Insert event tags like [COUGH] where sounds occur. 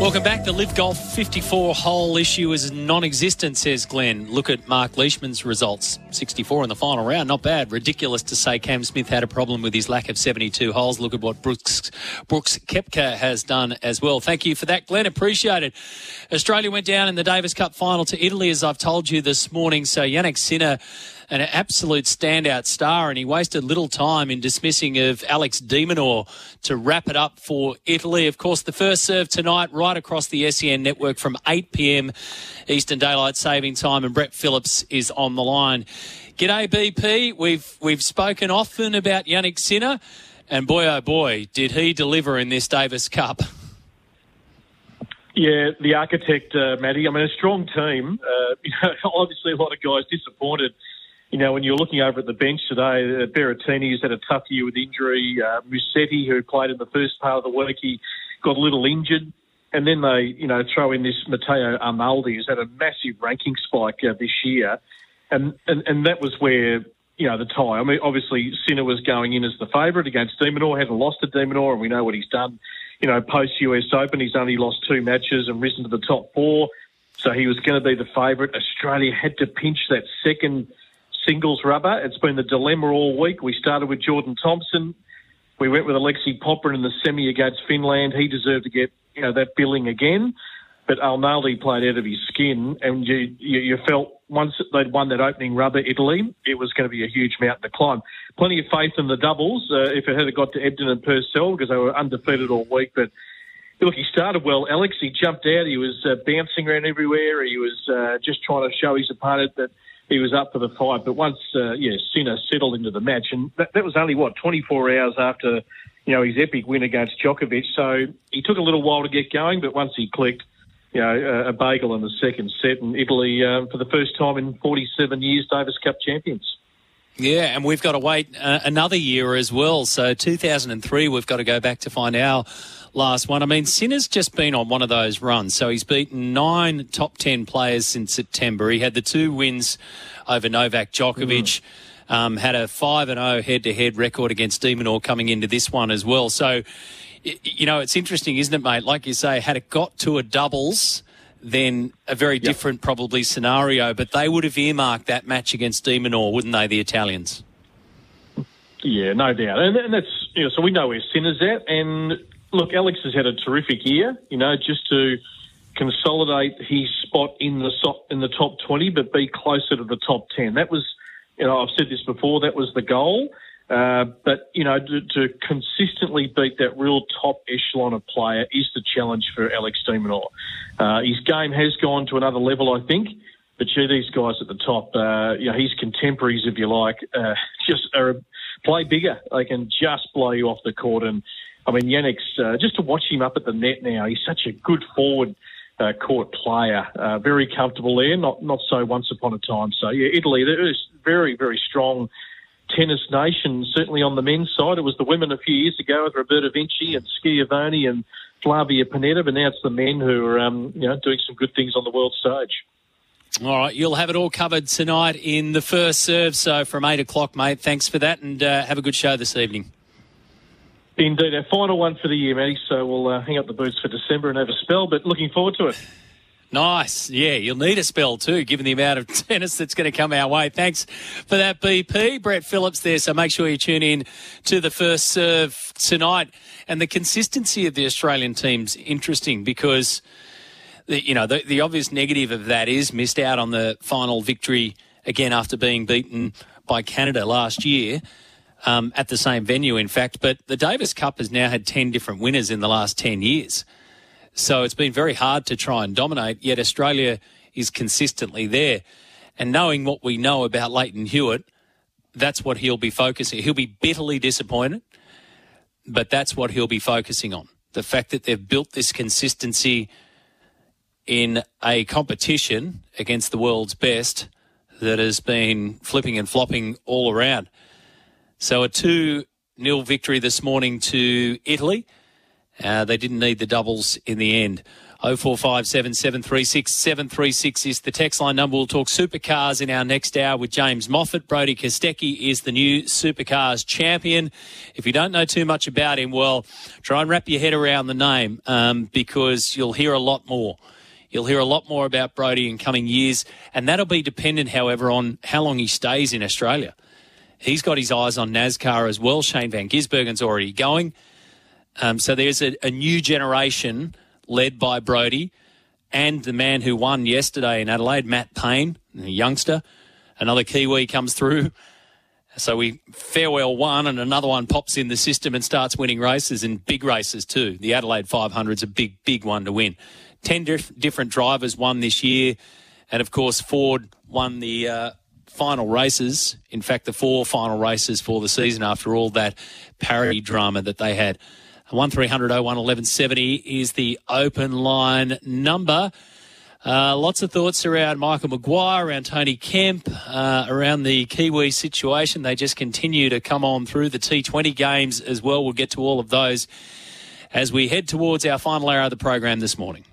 Welcome back. The LIV Golf 54 hole issue is non existent, says Glenn. Look at Mark Leishman's results 64 in the final round. Not bad. Ridiculous to say Cam Smith had a problem with his lack of 72 holes. Look at what Brooks, Brooks Koepka has done as well. Thank you for that, Glenn. Appreciate it. Australia went down in the Davis Cup final to Italy, as I've told you this morning. So Jannik Sinner an absolute standout star, and he wasted little time in dismissing of Alex de Minaur to wrap it up for Italy. Of course, the first serve tonight, right across the SEN network from 8 p.m. Eastern Daylight Saving Time, and Brett Phillips is on the line. G'day, BP. We've we've spoken often about Jannik Sinner, and boy oh boy, did he deliver in this Davis Cup. Yeah, the architect, uh, Matty. I mean, a strong team. Uh, [LAUGHS] you know, obviously, a lot of guys disappointed you know, when you're looking over at the bench today, uh, Berrettini has had a tough year with injury. Uh, Musetti, who played in the first part of the week, he got a little injured. And then they, you know, throw in this Matteo Arnaldi, who's had a massive ranking spike uh, this year. And, and, and that was where, you know, the tie. I mean, obviously, Sinner was going in as the favourite against de Minaur, hadn't lost to de Minaur, and we know what he's done, you know, post US Open. He's only lost two matches and risen to the top four. So he was going to be the favourite. Australia had to pinch that second singles rubber. It's been the dilemma all week. We started with Jordan Thompson. We went with Alexei Popyrin in the semi against Finland. He deserved to get you know that billing again, but Arnaldi played out of his skin, and you, you, you felt once they'd won that opening rubber, Italy, it was going to be a huge mountain to climb. Plenty of faith in the doubles uh, if it had got to Ebden and Purcell because they were undefeated all week, but. Look, he started well. Alex, he jumped out. He was uh, bouncing around everywhere. He was uh, just trying to show his opponent that he was up for the fight. But once, uh, yeah, Sinner settled into the match, and that, that was only what 24 hours after, you know, his epic win against Djokovic. So he took a little while to get going, but once he clicked, you know, a, a bagel in the second set, and Italy, um, for the first time in 47 years, Davis Cup champions. Yeah, and we've got to wait uh, another year as well. So 2003, we've got to go back to find our last one. I mean, Sinner's just been on one of those runs. So he's beaten nine top 10 players since September. He had the two wins over Novak Djokovic. Mm. Um, had a 5 and 0 head to head record against de Minaur coming into this one as well. So, you know, it's interesting, isn't it, mate? Like you say, had it got to a doubles, then a very yep. different probably scenario. But they would have earmarked that match against de Minaur, wouldn't they, the Italians? Yeah, no doubt. And, and that's, you know, so we know where Sinner's at. And look, Alex has had a terrific year. You know, just to consolidate his spot in the in the top twenty, but be closer to the top ten. That was, you know, I've said this before. That was the goal. Uh, but you know, to, to, consistently beat that real top echelon of player is the challenge for Alex de Minaur. Uh, his game has gone to another level, I think. But gee, these guys at the top, uh, you know, his contemporaries, if you like, uh, [LAUGHS] just are, play bigger. They can just blow you off the court and I mean, Jannik's, uh, just to watch him up at the net now, he's such a good forward uh, court player, uh, very comfortable there, not not so once upon a time. So, yeah, Italy, they're very, very strong tennis nation, certainly on the men's side. It was the women a few years ago with Roberta Vinci and Schiavone and Flavia Pennetta, but now it's the men who are, um, you know, doing some good things on the world stage. All right, you'll have it all covered tonight in the first serve. So from eight o'clock, mate. Thanks for that, and uh, have a good show this evening. Indeed, our final one for the year, Matty. So we'll uh, hang up the boots for December and have a spell, but looking forward to it. Nice. Yeah, you'll need a spell too, given the amount of [LAUGHS] tennis that's going to come our way. Thanks for that, BP. Brett Phillips there. So make sure you tune in to the first serve tonight. And the consistency of the Australian team's interesting because, the, you know, the, the obvious negative of that is missed out on the final victory again after being beaten by Canada last year. Um, at the same venue, in fact. But the Davis Cup has now had 10 different winners in the last 10 years. So it's been very hard to try and dominate, yet Australia is consistently there. And knowing what we know about Lleyton Hewitt, that's what he'll be focusing. He'll be bitterly disappointed, but that's what he'll be focusing on. The fact that they've built this consistency in a competition against the world's best that has been flipping and flopping all around. So a 2 0 victory this morning to Italy. Uh, they didn't need the doubles in the end. 0457 736 736 is the text line number. We'll talk supercars in our next hour with James Moffat. Brodie Kostecki is the new supercars champion. If you don't know too much about him, well, try and wrap your head around the name um, because you'll hear a lot more. You'll hear a lot more about Brodie in coming years, and that'll be dependent, however, on how long he stays in Australia. He's got his eyes on NASCAR as well. Shane Van Gisbergen's already going. Um, so there's a, a, new generation led by Brodie and the man who won yesterday in Adelaide, Matt Payne, a youngster. Another Kiwi comes through. So we farewell one and another one pops in the system and starts winning races and big races too. The Adelaide 500 is a big, big one to win. Ten dif- different drivers won this year. And of course, Ford won the uh, final races. In fact, the four final races for the season after all that parity drama that they had. 1300 01 1170 is the open line number. Uh, lots of thoughts around Michael Maguire, around Tony Kemp, uh, around the Kiwi situation. They just continue to come on through the T20 games as well. We'll get to all of those as we head towards our final hour of the program this morning.